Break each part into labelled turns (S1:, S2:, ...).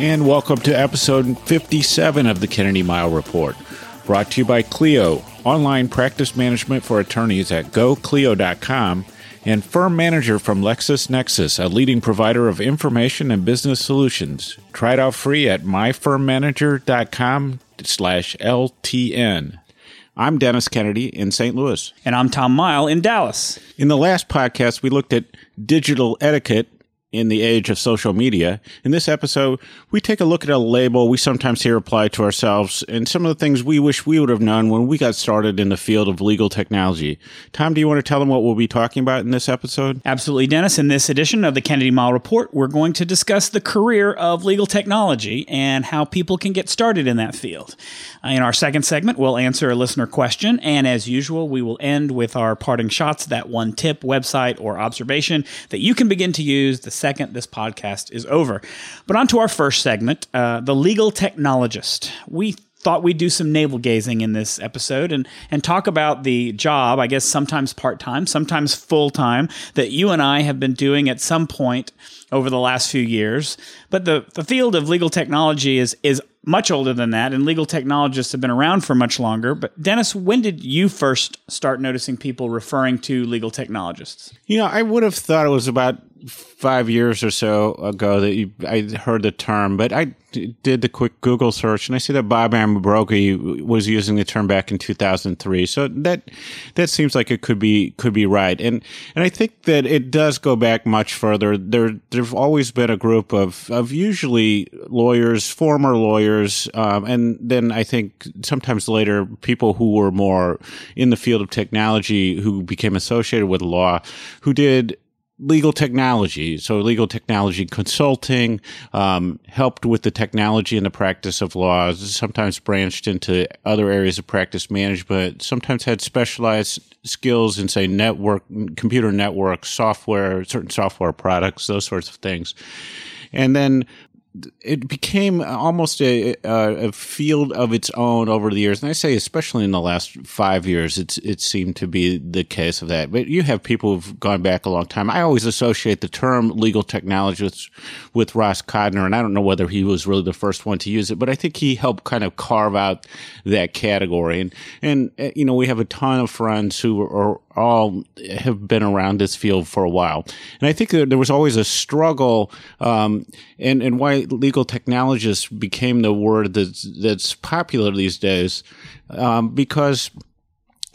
S1: And welcome to episode 57 of the Kennedy Mighell Report, brought to you by Clio, online practice management for attorneys at goclio.com, and firm manager from LexisNexis, a leading provider of information and business solutions. Try it out free at myfirmmanager.com slash LTN. I'm Dennis Kennedy in St. Louis.
S2: And I'm Tom Mighell in Dallas.
S1: In the last podcast, we looked at digital etiquette in the age of social media. In this episode, we take a look at a label we sometimes hear applied to ourselves and some of the things we wish we would have known when we got started in the field of legal technology. Tom, do you want to tell them what we'll be talking about in this episode?
S2: Absolutely, Dennis. In this edition of the Kennedy Mighell Report, we're going to discuss the career of legal technology and how people can get started in that field. In our second segment, we'll answer a listener question, and as usual, we will end with our parting shots, that one tip, website, or observation that you can begin to use the second this podcast is over. But on to our first segment, uh, the legal technologist. We thought we'd do some navel gazing in this episode and and talk about the job, I guess sometimes part-time, sometimes full-time that you and I have been doing at some point over the last few years. But the the field of legal technology is is much older than that and legal technologists have been around for much longer. But Dennis, when did you first start noticing people referring to legal technologists?
S1: You know, I would have thought it was about five years or so ago that you, I heard the term, but I did the quick Google search and I see that Bob Ambrogi was using the term back in 2003. So that that seems like it could be could be right. And and I think that it does go back much further. There there've always been a group of of usually lawyers, former lawyers, um, and then I think sometimes later people who were more in the field of technology who became associated with law, who did legal technology. So legal technology consulting, um, helped with the technology and the practice of law, sometimes branched into other areas of practice management, sometimes had specialized skills in say network, computer network, software, certain software products, those sorts of things. And then it became almost a, a, field of its own over the years, and I say especially in the last five years, it's it seemed to be the case of that. But you have people who've gone back a long time. I always associate the term legal technology with, with Ross Kodner, and I don't know whether he was really the first one to use it, but I think he helped kind of carve out that category. And and uh, you know we have a ton of friends who are all have been around this field for a while, and I think there was always a struggle, um, and and why legal technologists became the word that's that's popular these days, um, because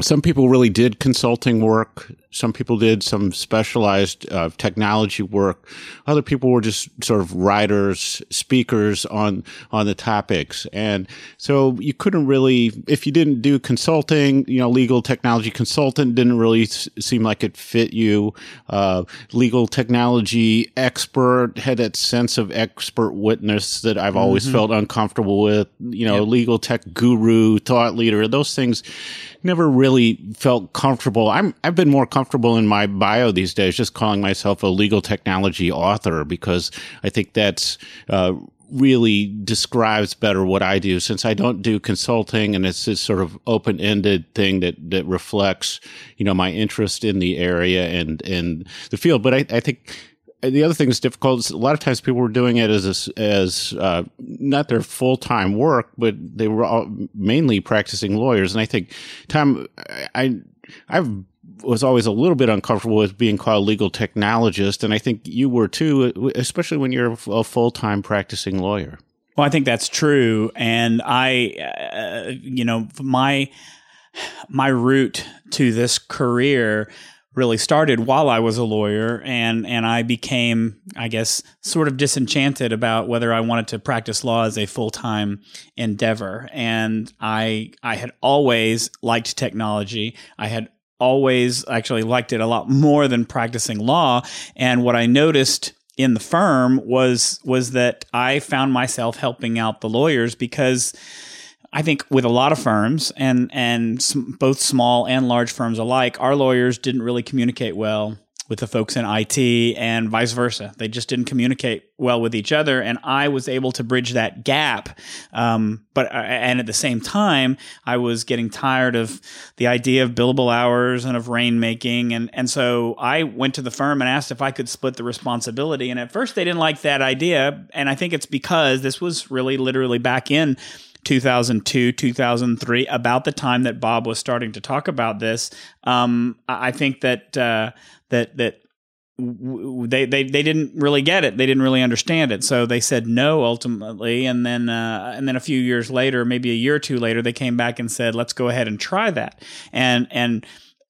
S1: some people really did consulting work. Some people did some specialized uh, technology work. Other people were just sort of writers, speakers on on the topics, and so you couldn't really, if you didn't do consulting, you know, legal technology consultant didn't really s- seem like it fit you. Uh, legal technology expert had that sense of expert witness that I've always mm-hmm. felt uncomfortable with. You know, yep. legal tech guru, thought leader, those things never really felt comfortable. I'm I've been more comfortable in my bio these days, just calling myself a legal technology author because I think that's uh, really describes better what I do since I don't do consulting and it's this sort of open ended thing that that reflects you know my interest in the area and and the field. But I, I think the other thing that's difficult is a lot of times people were doing it as a, as uh, not their full time work, but they were all mainly practicing lawyers. And I think, Tom, I I was always a little bit uncomfortable with being called a legal technologist, and I think you were too, especially when you're a full time practicing lawyer.
S2: Well, I think that's true, and I, uh, you know, my my route to this career really started while I was a lawyer and and I became I guess sort of disenchanted about whether I wanted to practice law as a full-time endeavor and I I had always liked technology I had always actually liked it a lot more than practicing law. And what I noticed in the firm was was that I found myself helping out the lawyers because I think with a lot of firms and and both small and large firms alike, our lawyers didn't really communicate well with the folks in IT and vice versa. They just didn't communicate well with each other, and I was able to bridge that gap. Um, but uh, and at the same time, I was getting tired of the idea of billable hours and of rainmaking, and and so I went to the firm and asked if I could split the responsibility. And at first, they didn't like that idea, and I think it's because this was really literally back in 2002, 2003, about the time that Bob was starting to talk about this. Um, I think that uh, that that they, they they didn't really get it. They didn't really understand it. So they said no ultimately, and then uh, and then a few years later, maybe a year or two later, they came back and said, "Let's go ahead and try that." And and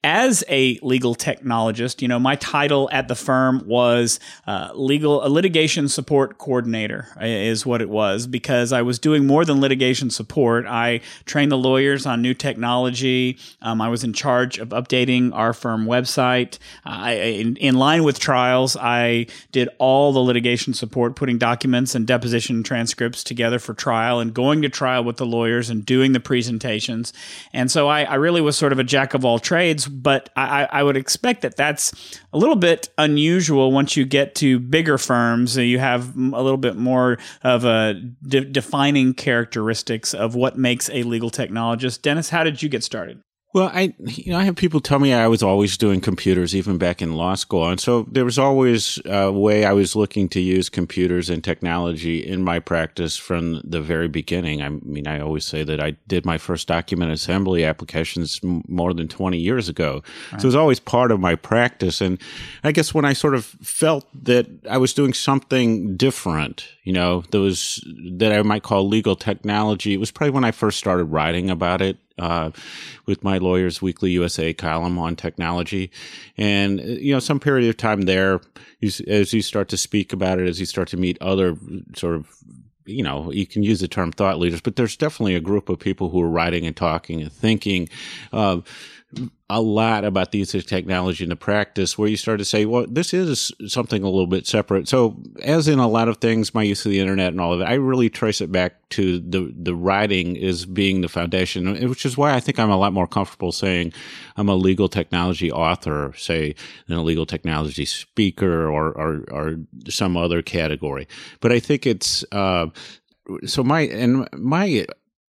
S2: as a legal technologist, you know, my title at the firm was uh, legal a litigation support coordinator is what it was because I was doing more than litigation support. I trained the lawyers on new technology. Um, I was in charge of updating our firm website. I, in, in, line with trials, I did all the litigation support, putting documents and deposition transcripts together for trial and going to trial with the lawyers and doing the presentations. And so I, I really was sort of a jack of all trades but I, I, would expect that that's a little bit unusual once you get to bigger firms. You have a little bit more of a de- defining characteristics of what makes a legal technologist. Dennis, how did you get started?
S1: Well, I you know I have people tell me I was always doing computers even back in law school, and so there was always a way I was looking to use computers and technology in my practice from the very beginning. I mean, I always say that I did my first document assembly applications more than twenty years ago, right. so it was always part of my practice. And I guess when I sort of felt that I was doing something different, you know, that was that I might call legal technology, it was probably when I first started writing about it uh, with my lawyer's weekly USA column on technology. And, you know, some period of time there, you, as you start to speak about it, as you start to meet other sort of you know, you can use the term thought leaders, but there's definitely a group of people who are writing and talking and thinking. Uh, a lot about the use of technology in the practice where you start to say, well, this is something a little bit separate. So, as in a lot of things, my use of the internet and all of it, I really trace it back to the, the writing is being the foundation, which is why I think I'm a lot more comfortable saying I'm a legal technology author, say, than a legal technology speaker or, or, or some other category. But I think it's, uh, so my, and my,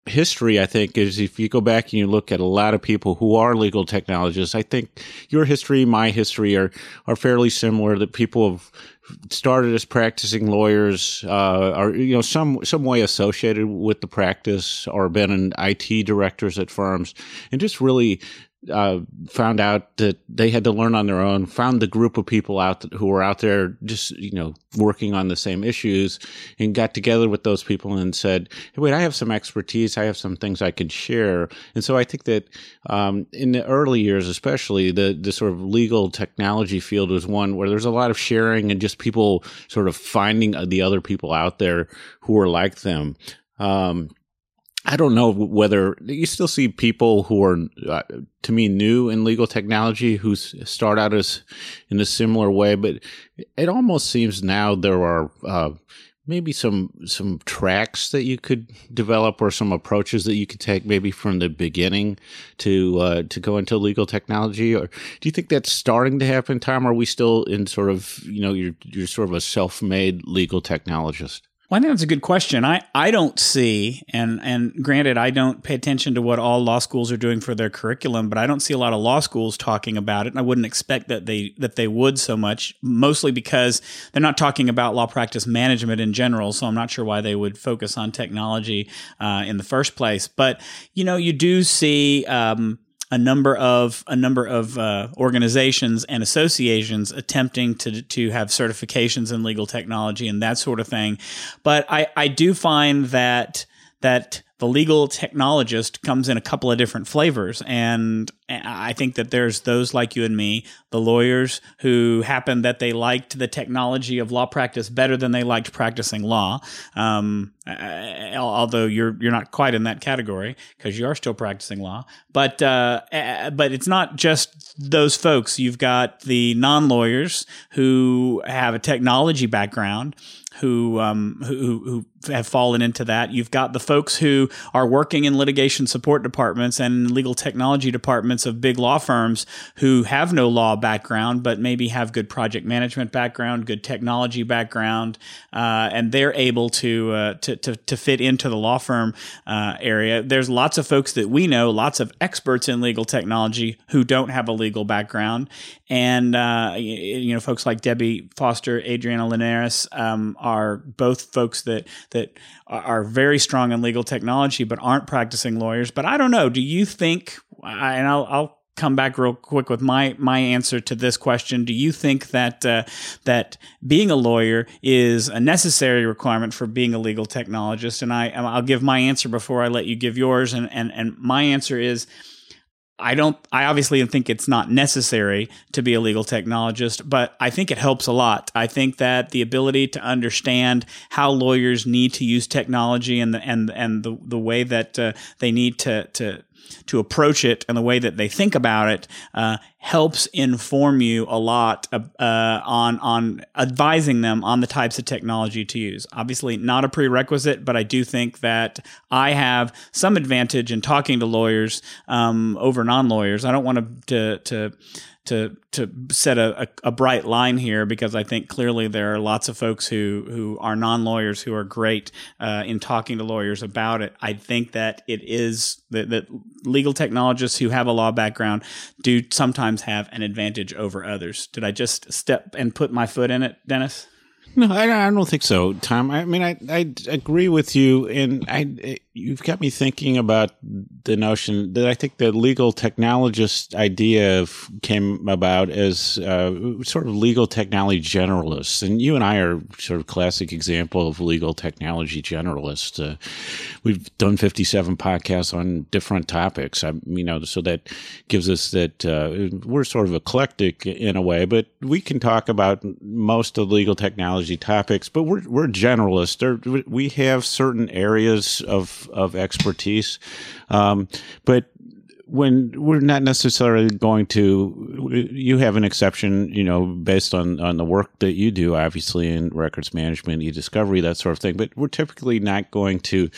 S1: history, I think, is if you go back and you look at a lot of people who are legal technologists, I think your history, my history are, are fairly similar that people have started as practicing lawyers, uh, are, you know, some, some way associated with the practice or been in IT directors at firms and just really uh, found out that they had to learn on their own, found the group of people out who were out there just, you know, working on the same issues and got together with those people and said, Hey, wait, I have some expertise. I have some things I can share. And so I think that, um, in the early years, especially the, the sort of legal technology field was one where there's a lot of sharing and just people sort of finding the other people out there who are like them. Um, I don't know whether you still see people who are, uh, to me, new in legal technology who start out as in a similar way, but it almost seems now there are uh, maybe some some tracks that you could develop or some approaches that you could take maybe from the beginning to uh, to go into legal technology. Or do you think that's starting to happen, Tom? Or are we still in sort of you know you're you're sort of a self made legal technologist?
S2: Well, I think that's a good question. I, I don't see, and, and granted, I don't pay attention to what all law schools are doing for their curriculum, but I don't see a lot of law schools talking about it, and I wouldn't expect that they that they would so much. Mostly because they're not talking about law practice management in general, so I'm not sure why they would focus on technology uh, in the first place. But you know, you do see. Um, a number of a number of uh, organizations and associations attempting to to have certifications in legal technology and that sort of thing. But I I do find that that the legal technologist comes in a couple of different flavors. And I think that there's those like you and me, the lawyers who happen that they liked the technology of law practice better than they liked practicing law. Um, although you're you're not quite in that category because you are still practicing law. But uh, but it's not just those folks. You've got the non lawyers who have a technology background who, um, who who have fallen into that. You've got the folks who are working in litigation support departments and legal technology departments of big law firms who have no law background, but maybe have good project management background, good technology background, uh, and they're able to, uh, to, to to fit into the law firm uh, area. There's lots of folks that we know, lots of experts in legal technology who don't have a legal background, and uh, you know folks like Debbie Foster, Adriana Linares um, are both folks that that are very strong in legal technology but aren't practicing lawyers. But I don't know. Do you think? And I'll, I'll come back real quick with my my answer to this question. Do you think that uh, that being a lawyer is a necessary requirement for being a legal technologist? And I I'll give my answer before I let you give yours. And and and my answer is I don't, I obviously think it's not necessary to be a legal technologist, but I think it helps a lot. I think that the ability to understand how lawyers need to use technology and the, and, and the, the way that uh, they need to, to, to approach it and the way that they think about it uh, helps inform you a lot uh, on on advising them on the types of technology to use. Obviously, not a prerequisite, but I do think that I have some advantage in talking to lawyers um, over non lawyers. I don't want to to to to to set a, a, a, bright line here because I think clearly there are lots of folks who who are non lawyers who are great uh, in talking to lawyers about it. I think that it is that, that legal technologists who have a law background do sometimes have an advantage over others. Did I just step and put my foot in it, Dennis?
S1: No, I, I don't think so, Tom. I mean, I I agree with you, and I you've got me thinking about the notion that I think the legal technologist idea came about as uh, sort of legal technology generalists, and you and I are sort of classic example of legal technology generalists. Uh, we've done fifty seven podcasts on different topics. I, you know, so that gives us that uh, we're sort of eclectic in a way, but we can talk about most of the legal technology topics, but we're we're generalists. We have certain areas of of expertise, um, but when we're not necessarily going to you have an exception you know based on on the work that you do obviously in records management e-discovery that sort of thing. But we're typically not going to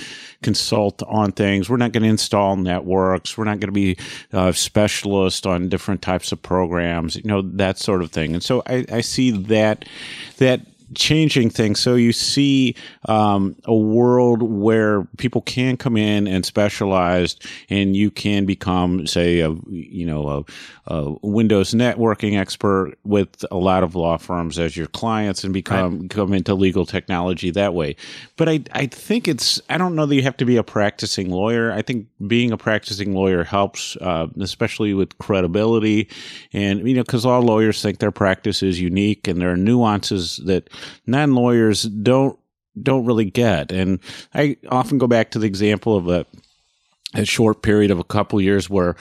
S1: consult on things. We're not going to install networks. We're not going to be a uh, specialist on different types of programs you know that sort of thing. And so i, I see that that changing things. So you see um, a world where people can come in and specialize, and you can become, say, a you know a, a Windows networking expert with a lot of law firms as your clients, and become right. come into legal technology that way. But I I think it's I don't know that you have to be a practicing lawyer. I think being a practicing lawyer helps, uh, especially with credibility, and you know because all lawyers think their practice is unique, and there are nuances that non lawyers don't don't really get. And I often go back to the example of a a short period of a couple years where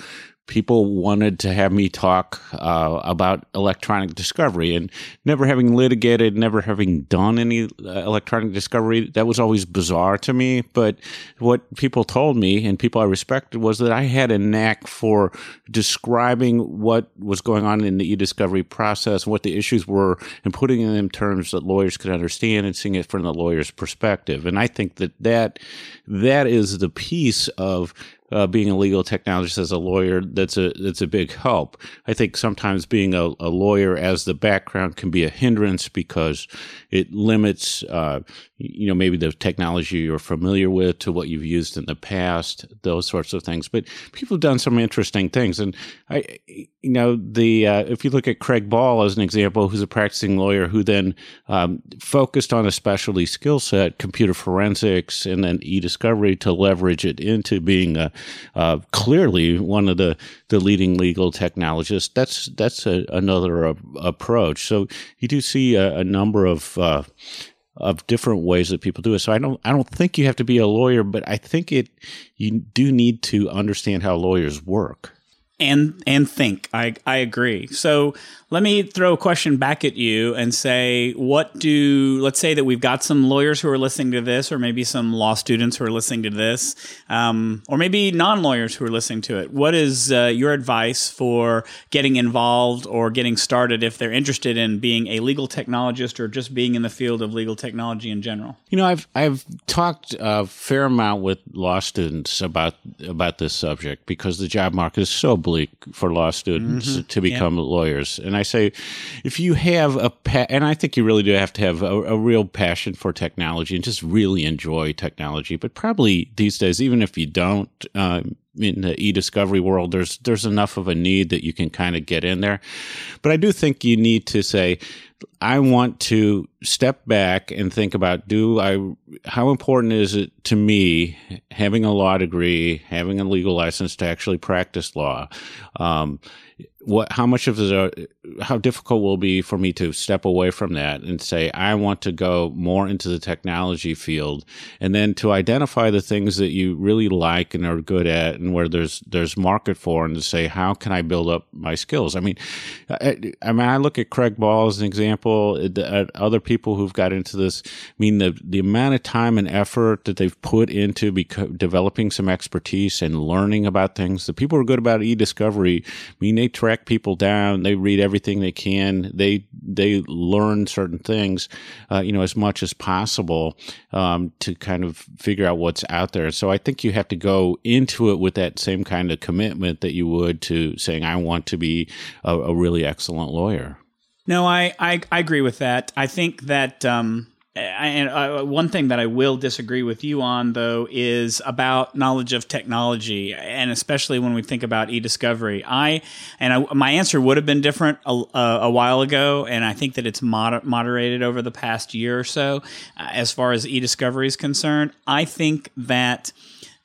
S1: people wanted to have me talk uh, about electronic discovery and never having litigated never having done any uh, electronic discovery that was always bizarre to me. But what people told me and people i respected was that i had a knack for describing what was going on in the e-discovery process what the issues were and putting it in terms that lawyers could understand and seeing it from the lawyer's perspective. And i think that that that is the piece of uh, being a legal technologist as a lawyer, that's a that's a big help. I think sometimes being a, a lawyer as the background can be a hindrance because it limits, uh, you know, maybe the technology you're familiar with to what you've used in the past, those sorts of things. But people have done some interesting things, and I, you know, the uh, if you look at Craig Ball as an example, who's a practicing lawyer who then um, focused on a specialty skill set, computer forensics, and then e-discovery to leverage it into being a uh, clearly one of the, the leading legal technologists. That's that's a, another uh, approach. So you do see a, a number of uh, of different ways that people do it. So I don't I don't think you have to be a lawyer, but I think it you do need to understand how lawyers work
S2: and and think. I I agree. So let me throw a question back at you and say, what do let's say that we've got some lawyers who are listening to this, or maybe some law students who are listening to this, um, or maybe non-lawyers who are listening to it. What is uh, your advice for getting involved or getting started if they're interested in being a legal technologist or just being in the field of legal technology in general?
S1: You know, I've I've talked a fair amount with law students about about this subject because the job market is so bleak for law students mm-hmm. to become yep. lawyers. And I say, if you have a, pa- and I think you really do have to have a, a, real passion for technology and just really enjoy technology. But probably these days, even if you don't, uh, in the e-discovery world, there's there's enough of a need that you can kind of get in there. But I do think you need to say, I want to step back and think about do I how important is it to me having a law degree, having a legal license to actually practice law? Um, what how much of it how difficult will it be for me to step away from that and say I want to go more into the technology field and then to identify the things that you really like and are good at and where there's there's market for and to say how can I build up my skills? I mean I, I mean I look at Craig Ball as an example. At uh, other people who've got into this I mean the the amount of time and effort that they've put into beco- developing some expertise and learning about things. The people who are good about e-discovery I mean they track track people down. They read everything they can. They they learn certain things, uh, you know, as much as possible um, to kind of figure out what's out there. So I think you have to go into it with that same kind of commitment that you would to saying, "I want to be a, a really excellent lawyer."
S2: No, I, I, I agree with that. I think that um, and uh, one thing that I will disagree with you on, though, is about knowledge of technology, and especially when we think about e-discovery. I and I, my answer would have been different a, a, while ago, and I think that it's moder- moderated over the past year or so, uh, as far as e-discovery is concerned. I think that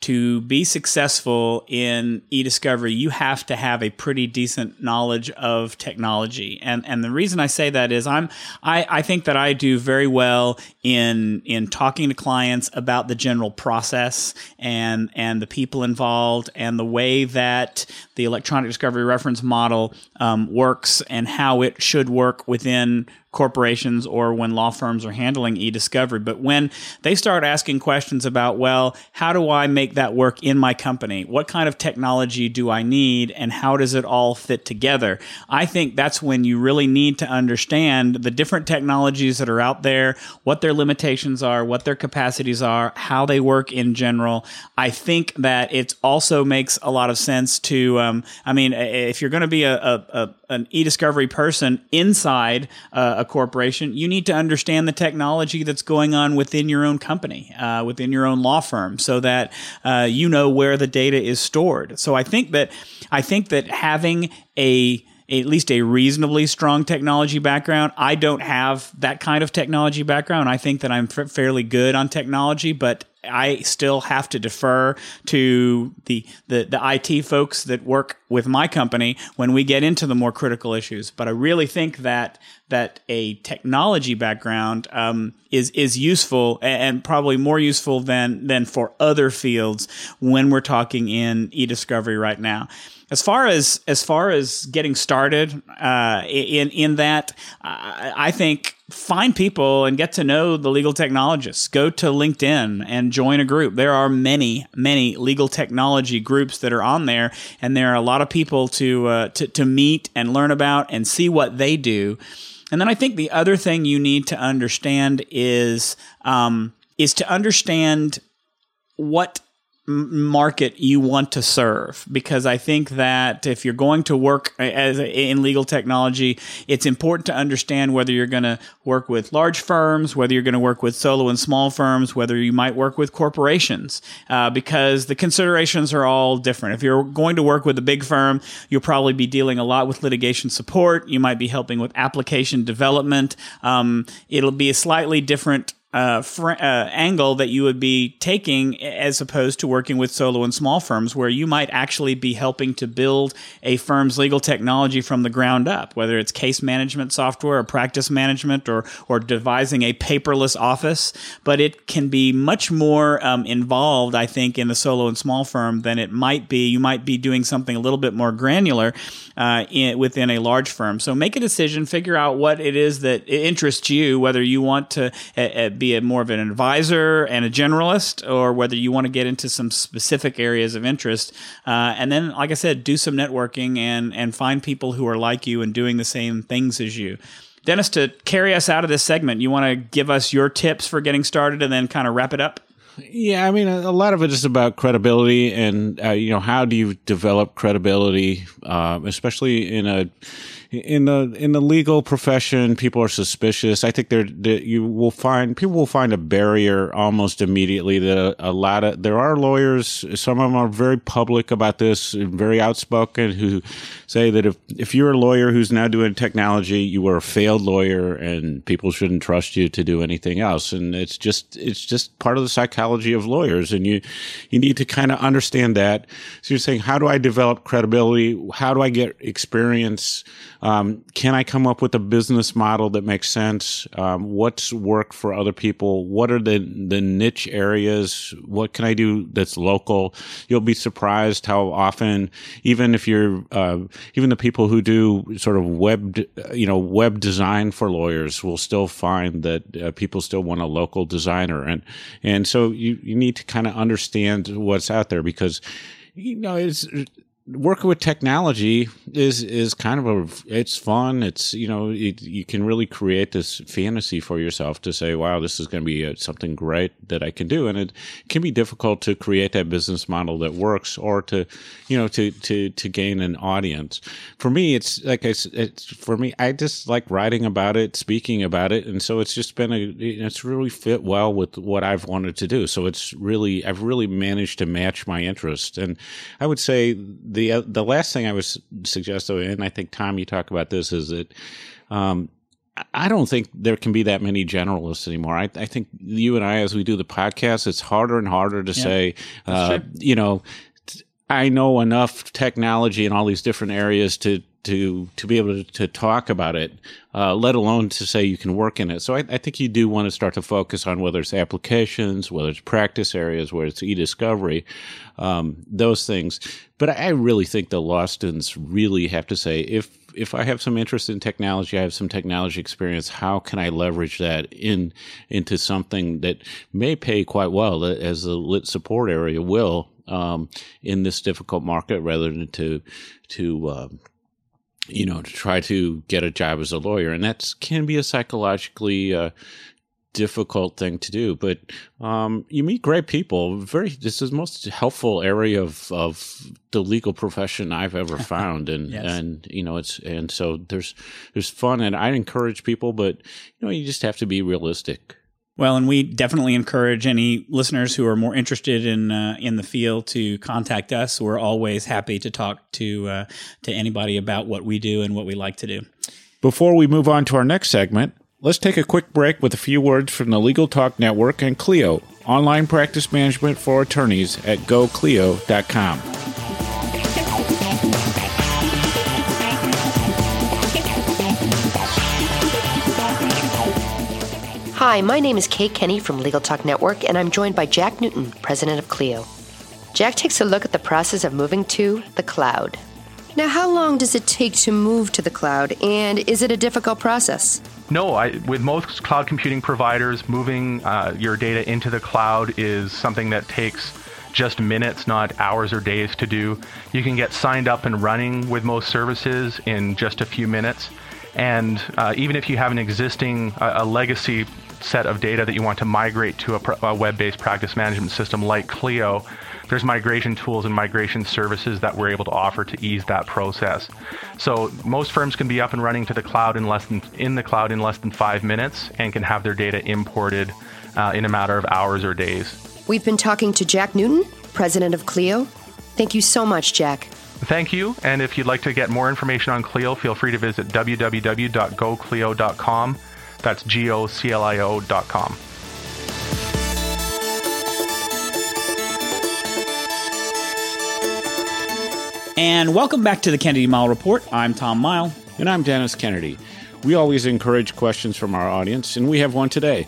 S2: to be successful in e-discovery, you have to have a pretty decent knowledge of technology. And and the reason I say that is I'm I, I think that I do very well in in talking to clients about the general process and and the people involved and the way that the electronic discovery reference model um, works and how it should work within corporations or when law firms are handling e-discovery. But when they start asking questions about well how do i make that work in my company? What kind of technology do i need? And how does it all fit together? I think that's when you really need to understand the different technologies that are out there what their limitations are what their capacities are how they work in general. I think that it also makes a lot of sense to um, i mean if you're going to be a, a, a an e-discovery person inside uh, a corporation, you need to understand the technology that's going on within your own company, uh, within your own law firm, so that uh, you know where the data is stored. So I think that I think that having a at least a reasonably strong technology background. I don't have that kind of technology background. I think that I'm f- fairly good on technology, but I still have to defer to the, the, the IT folks that work with my company when we get into the more critical issues. But I really think that that a technology background um, is is useful and probably more useful than than for other fields when we're talking in e-discovery right now as far as as far as getting started uh, in in that, I, I think find people and get to know the legal technologists. Go to LinkedIn and join a group. There are many, many legal technology groups that are on there, and there are a lot of people to uh, to, to meet and learn about and see what they do. And then I think the other thing you need to understand is um, is to understand what market you want to serve because I think that if you're going to work as a, in legal technology, it's important to understand whether you're going to work with large firms, whether you're going to work with solo and small firms, whether you might work with corporations, uh, because the considerations are all different. If you're going to work with a big firm, you'll probably be dealing a lot with litigation support. You might be helping with application development. Um, it'll be a slightly different uh, fr- uh, angle that you would be taking as opposed to working with solo and small firms where you might actually be helping to build a firm's legal technology from the ground up, whether it's case management software or practice management or, or devising a paperless office. But it can be much more um, involved, I think, in the solo and small firm than it might be. You might be doing something a little bit more granular uh, in, within a large firm. So make a decision, figure out what it is that interests you, whether you want to be a more of an advisor and a generalist, or whether you want to get into some specific areas of interest. Uh, and then, like I said, do some networking and and find people who are like you and doing the same things as you. Dennis, to carry us out of this segment, you want to give us your tips for getting started and then kind of wrap it up?
S1: Yeah, I mean, a, lot of it is about credibility, and uh, you know, how do you develop credibility, uh, especially in a in the in the legal profession, people are suspicious. I think there you will find people will find a barrier almost immediately. That a, a, lot of there are lawyers. Some of them are very public about this, very outspoken, who say that if if you're a lawyer who's now doing technology, you are a failed lawyer, and people shouldn't trust you to do anything else. And it's just it's just part of the psychology of lawyers, and you you need to kind of understand that. So you're saying, how do I develop credibility? How do I get experience? Um, can I come up with a business model that makes sense? Um, what's worked for other people? What are the, the niche areas? What can I do that's local? You'll be surprised how often, even if you're, uh, even the people who do sort of web, you know, web design for lawyers will still find that uh, people still want a local designer. And, and so you, you need to kind of understand what's out there because, you know, it's, working with technology is is kind of a it's fun. It's you know it, you can really create this fantasy for yourself to say wow this is going to be a, something great that i can do. And it can be difficult to create that business model that works or to you know to to to gain an audience. For me it's like I, it's for me i just like writing about it speaking about it and so it's just been a it's really fit well with what i've wanted to do. So it's really i've really managed to match my interest. And i would say the uh, the last thing I was suggesting, and I think Tom, you talk about this, is that um, I don't think there can be that many generalists anymore. I, I, think you and I, as we do the podcast, it's harder and harder to yeah, say, uh, you know, I know enough technology in all these different areas to to to be able to, to talk about it, uh, let alone to say you can work in it. So I, I, think you do want to start to focus on whether it's applications, whether it's practice areas, whether it's e-discovery, um, those things. But I really think the law students really have to say if if I have some interest in technology, I have some technology experience. How can I leverage that in into something that may pay quite well, as the lit support area will um, in this difficult market, rather than to to um, you know, to try to get a job as a lawyer, and that can be a psychologically uh, difficult thing to do. But um, you meet great people. Very, this is the most helpful area of of the legal profession I've ever found, and yes. and you know, it's and so there's there's fun, and I encourage people, but you know, you just have to be realistic.
S2: Well, and we definitely encourage any listeners who are more interested in uh, in the field to contact us. We're always happy to talk to uh, to anybody about what we do and what we like to do.
S1: Before we move on to our next segment, let's take a quick break with a few words from the Legal Talk Network and Clio, online practice management for attorneys at goclio.com.
S3: Hi, my name is Kate Kenny from Legal Talk Network, and I'm joined by Jack Newton, president of Clio. Jack takes a look at the process of moving to the cloud. Now, how long does it take to move to the cloud, and is it a difficult process?
S4: No, I, with most cloud computing providers, moving uh, your data into the cloud is something that takes just minutes, not hours or days to do. You can get signed up and running with most services in just a few minutes. And uh, even if you have an existing, uh, a legacy set of data that you want to migrate to a, a web-based practice management system like Clio, there's migration tools and migration services that we're able to offer to ease that process. So most firms can be up and running to the cloud in less than in the cloud in less than five minutes and can have their data imported uh, in a matter of hours or days.
S3: We've been talking to Jack Newton, president of Clio. Thank you so much, Jack.
S4: Thank you. And if you'd like to get more information on Clio, feel free to visit www.goclio.com. That's G-O-C-L-I-O dot com.
S2: And welcome back to the Kennedy Mighell Report. I'm Tom Mighell.
S1: And I'm Dennis Kennedy. We always encourage questions from our audience, and we have one today.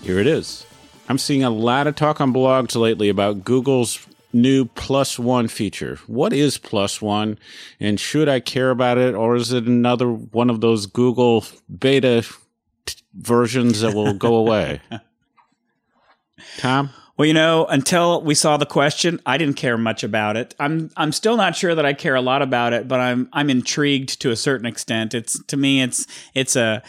S1: Here it is. I'm seeing a lot of talk on blogs lately about Google's new plus one feature. What is plus one, and should I care about it, or is it another one of those Google beta versions that will go away? Tom?
S2: Well, you know, until we saw the question, I didn't care much about it. I'm I'm still not sure that I care a lot about it, but I'm I'm intrigued to a certain extent. It's to me it's it's a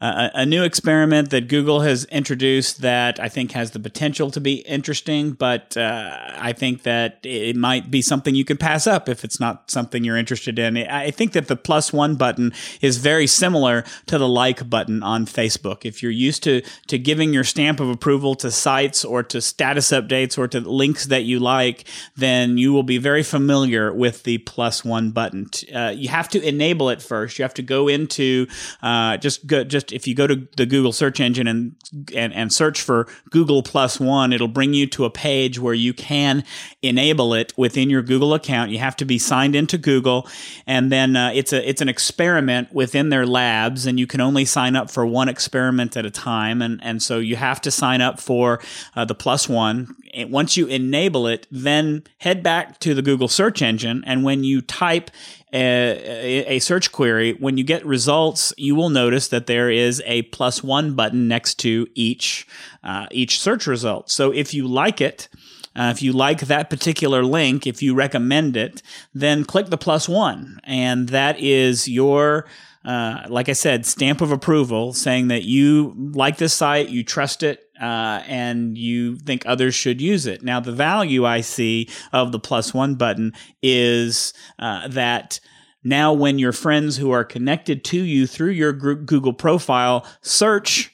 S2: a, new experiment that Google has introduced that I think has the potential to be interesting, but uh, I think that it might be something you could pass up if it's not something you're interested in. I think that the plus one button is very similar to the like button on Facebook. If you're used to to giving your stamp of approval to sites or to status updates or to links that you like, then you will be very familiar with the plus one button. Uh, you have to enable it first. You have to go into uh, just go just if you go to the Google search engine and, and, and search for Google plus one, it'll bring you to a page where you can enable it within your Google account. You have to be signed into Google, and then uh, it's a it's an experiment within their labs, and you can only sign up for one experiment at a time, and and so you have to sign up for uh, the plus one. Once you enable it, then head back to the Google search engine, and when you type a, a, search query, when you get results, you will notice that there is a plus one button next to each uh, each search result. So if you like it, uh, if you like that particular link, if you recommend it, then click the plus one, and that is your uh, like I said, stamp of approval saying that you like this site, you trust it, uh, and you think others should use it. Now, the value I see of the plus one button is uh, that now when your friends who are connected to you through your Google profile search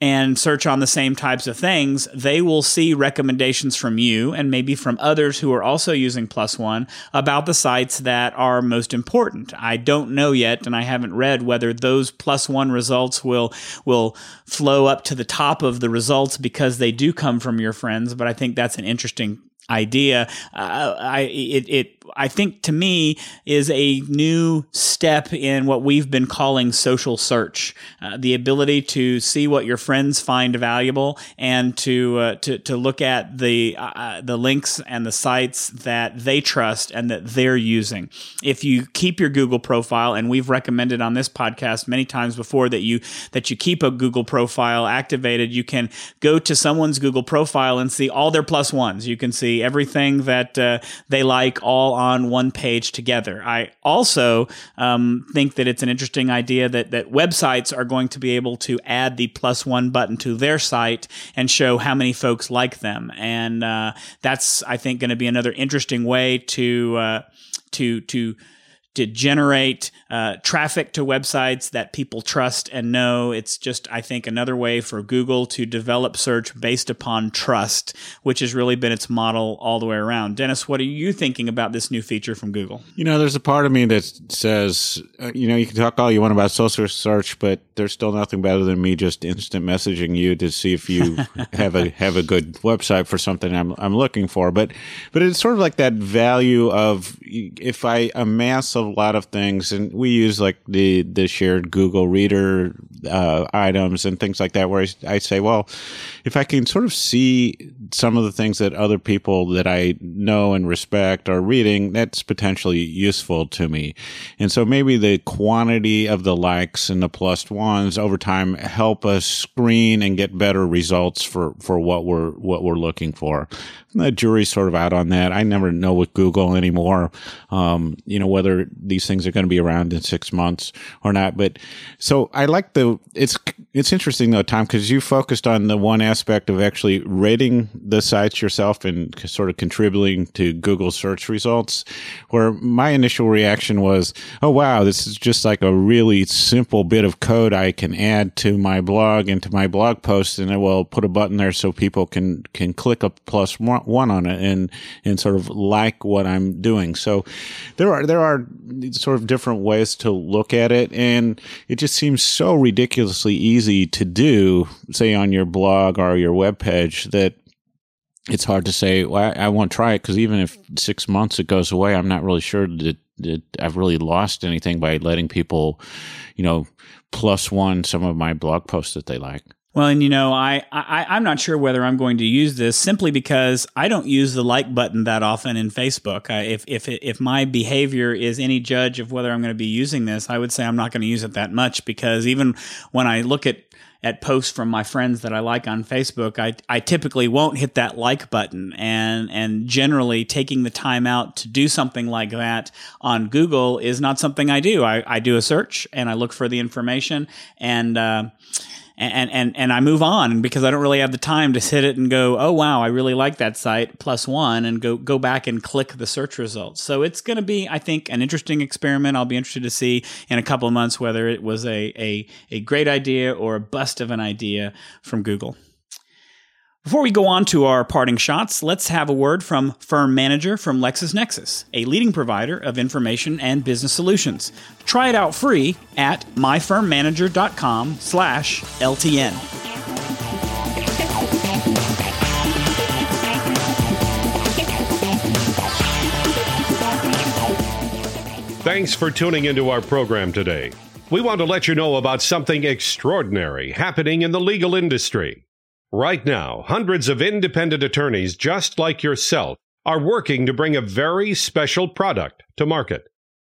S2: and search on the same types of things, they will see recommendations from you and maybe from others who are also using Plus One about the sites that are most important. I don't know yet, and I haven't read whether those Plus One results will will flow up to the top of the results because they do come from your friends. But I think that's an interesting idea. Uh, I it, it I think to me is a new step in what we've been calling social search, uh, the ability to see what your friends find valuable and to uh, to to look at the uh, uh, the links and the sites that they trust and that they're using. If you keep your Google profile, and we've recommended on this podcast many times before that you that you keep a Google profile activated, you can go to someone's Google profile and see all their plus ones. You can see everything that uh, they like all on one page together. I also um, think that it's an interesting idea that that websites are going to be able to add the plus one button to their site and show how many folks like them, and uh, that's I think going to be another interesting way to uh, to to to generate uh, traffic to websites that people trust and know. It's just, I think, another way for Google to develop search based upon trust, which has really been its model all the way around. Dennis, what are you thinking about this new feature from Google?
S1: You know, there's a part of me that says, uh, you know, you can talk all you want about social search, but there's still nothing better than me just instant messaging you to see if you have a have a good website for something I'm I'm looking for. But but it's sort of like that value of if I amass a lot of things, and we use like the the shared Google Reader uh, items and things like that, where I, I say, well, if I can sort of see some of the things that other people that I know and respect are reading, that's potentially useful to me. And so maybe the quantity of the likes and the plus ones over time help us screen and get better results for, for what we're what we're looking for the jury's sort of out on that. I never know with Google anymore, um, you know, whether these things are going to be around in six months or not. But so I like the, it's, it's interesting though, Tom, because you focused on the one aspect of actually rating the sites yourself and sort of contributing to Google search results, where my initial reaction was, oh, wow, this is just like a really simple bit of code I can add to my blog and to my blog post, and I will put a button there so people can, can click a plus one on it and and sort of like what I'm doing. So there are there are sort of different ways to look at it, and it just seems so ridiculously easy to do, say on your blog or your web page that it's hard to say. Well, I, I won't try it because even if six months it goes away, I'm not really sure that, that I've really lost anything by letting people, you know, plus one some of my blog posts that they like.
S2: Well, and you know, I, I I'm not sure whether I'm going to use this simply because I don't use the like button that often in Facebook. I, if if if my behavior is any judge of whether I'm going to be using this, I would say I'm not going to use it that much because even when I look at at posts from my friends that I like on Facebook, I, I typically won't hit that like button. And, and generally taking the time out to do something like that on Google is not something I do. I, I do a search and I look for the information and, uh, and and and I move on because I don't really have the time to sit it and go, oh wow, I really like that site plus one, and go go back and click the search results. So it's going to be, I think, an interesting experiment. I'll be interested to see in a couple of months whether it was a a a great idea or a bust of an idea from Google. Before we go on to our parting shots, let's have a word from Firm Manager from LexisNexis, a leading provider of information and business solutions. Try it out free at myfirmmanager.com/ltn.
S5: Thanks for tuning into our program today. We want to let you know about something extraordinary happening in the legal industry. Right now, hundreds of independent attorneys just like yourself are working to bring a very special product to market.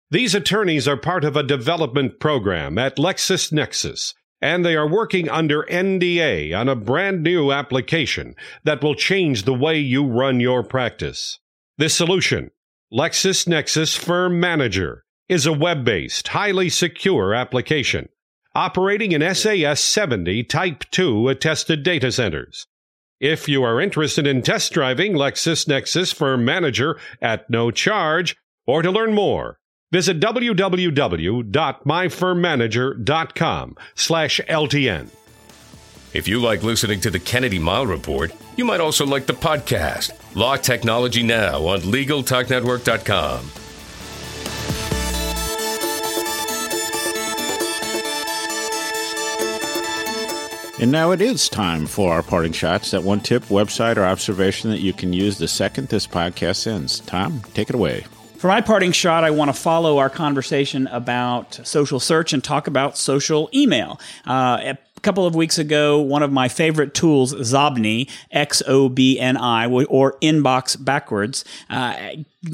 S5: These attorneys are part of a development program at LexisNexis, and they are working under NDA on a brand new application that will change the way you run your practice. This solution, LexisNexis Firm Manager, is a web based, highly secure application operating in SAS 70 Type 2 attested data centers. If you are interested in test driving LexisNexis Firm Manager at no charge, or to learn more, visit www.myfirmmanager.com slash LTN.
S6: If you like listening to the Kennedy Mighell Report, you might also like the podcast, Law Technology Now on LegalTalkNetwork.com.
S1: And now it is time for our parting shots. That one tip, website, or observation that you can use the second this podcast ends. Tom, take it away.
S2: For my parting shot, I want to follow our conversation about social search and talk about social email. Uh, a couple of weeks ago, one of my favorite tools, Xobni, X O B N I, or Inbox backwards, uh,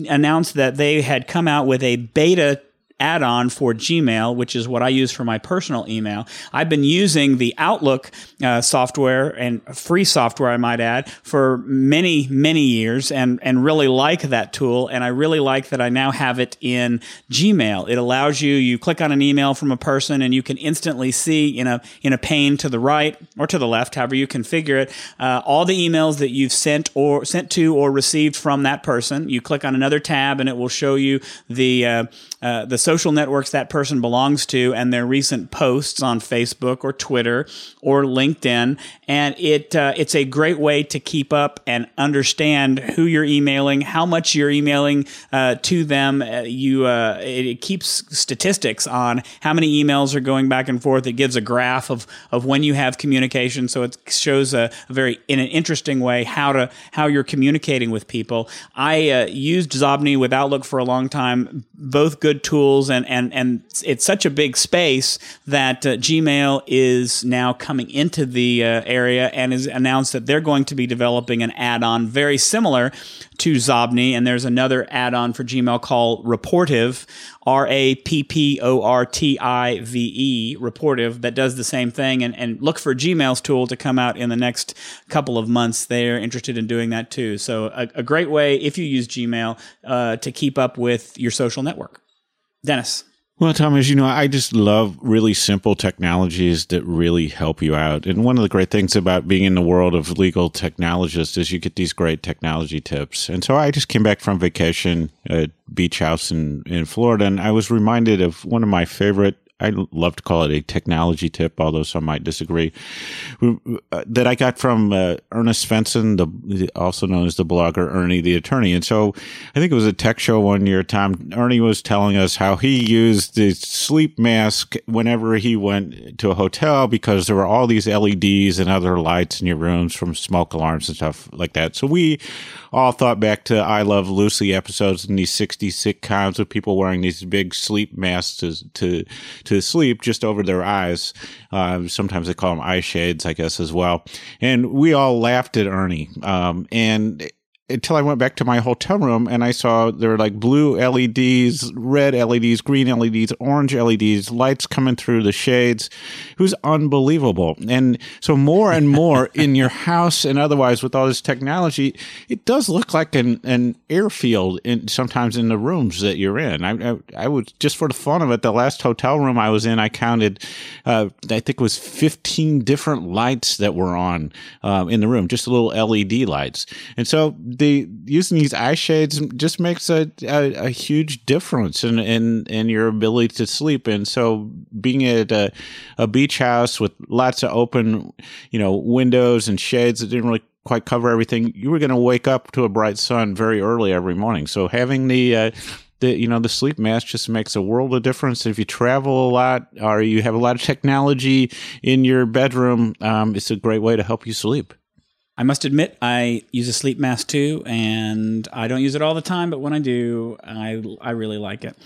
S2: announced that they had come out with a beta add on for Gmail, which is what I use for my personal email. I've been using the Outlook uh, software and free software, I might add, for many, many years and, and really like that tool. And I really like that I now have it in Gmail. It allows you, you click on an email from a person and you can instantly see in a, in a pane to the right or to the left, however you configure it, uh, all the emails that you've sent or sent to or received from that person. You click on another tab and it will show you the, uh, uh the social networks that person belongs to and their recent posts on Facebook or Twitter or LinkedIn. And it uh, it's a great way to keep up and understand who you're emailing, how much you're emailing uh, to them. Uh, you uh, it, it, keeps statistics on how many emails are going back and forth. It gives a graph of of when you have communication, so it shows a, a very in an interesting way how to how you're communicating with people. I uh, used Xobni with Outlook for a long time. Both good tools tools, and and and it's such a big space that uh, Gmail is now coming into the uh, area and has announced that they're going to be developing an add-on very similar to Xobni, and there's another add-on for Gmail called Rapportive R A P P O R T I V E, Rapportive, that does the same thing. And, and look for Gmail's tool to come out in the next couple of months. They're interested in doing that too. So a, a great way, if you use Gmail, uh, to keep up with your social network. Dennis.
S1: Well, Tom, as you know, I just love really simple technologies that really help you out. And one of the great things about being in the world of legal technologists is you get these great technology tips. And so I just came back from vacation at beach house in, in Florida and I was reminded of one of my favorite I love to call it a technology tip, although some might disagree, uh, that I got from uh, Ernest Svenson, the, also known as the blogger Ernie the Attorney. And so I think it was a tech show one year, Tom, Ernie was telling us how he used the sleep mask whenever he went to a hotel because there were all these LEDs and other lights in your rooms from smoke alarms and stuff like that. So we all thought back to I Love Lucy episodes in these 60 sitcoms with people wearing these big sleep masks to, to, to sleep just over their eyes. Uh, sometimes they call them eye shades, I guess, as well. And we all laughed at Ernie. Um, and until I went back to my hotel room and I saw there were like blue LEDs, red LEDs, green LEDs, orange LEDs, lights coming through the shades. It was unbelievable. And so more and more in your house and otherwise with all this technology, it does look like an, an airfield in sometimes in the rooms that you're in. I, I, I was just for the fun of it, the last hotel room I was in, I counted, uh, I think it was 15 different lights that were on, um, in the room, just little LED lights. And so the using these eye shades just makes a, a, a, huge difference in, in in your ability to sleep. And so, being at a, a beach house with lots of open, you know, windows and shades that didn't really quite cover everything, you were going to wake up to a bright sun very early every morning. So having the uh, the you know the sleep mask just makes a world of difference if you travel a lot or you have a lot of technology in your bedroom um, it's a great way to help you sleep
S2: I must admit, I use a sleep mask too, and I don't use it all the time, but when I do, I, I really like it.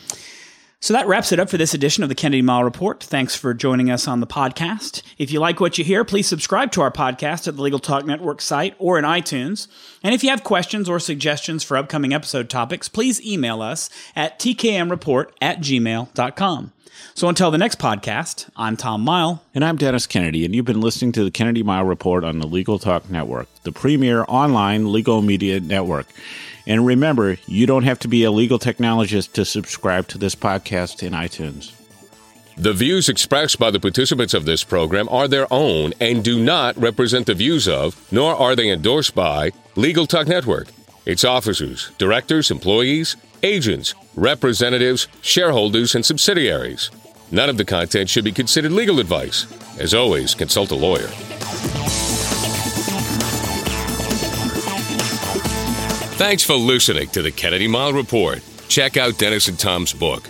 S2: So that wraps it up for this edition of the Kennedy Mighell Report. Thanks for joining us on the podcast. If you like what you hear, please subscribe to our podcast at the Legal Talk Network site or in iTunes. And if you have questions or suggestions for upcoming episode topics, please email us at tkmreport at gmail.com. So until the next podcast, I'm Tom Mighell.
S1: And I'm Dennis Kennedy, and you've been listening to the Kennedy Mighell Report on the Legal Talk Network, the premier online legal media network. And remember, you don't have to be a legal technologist to subscribe to this podcast in iTunes.
S6: The views expressed by the participants of this program are their own and do not represent the views of, nor are they endorsed by, Legal Talk Network, its officers, directors, employees, agents, representatives, shareholders, and subsidiaries. None of the content should be considered legal advice. As always, consult a lawyer. Thanks for listening to the Kennedy Mighell Report. Check out Dennis and Tom's book,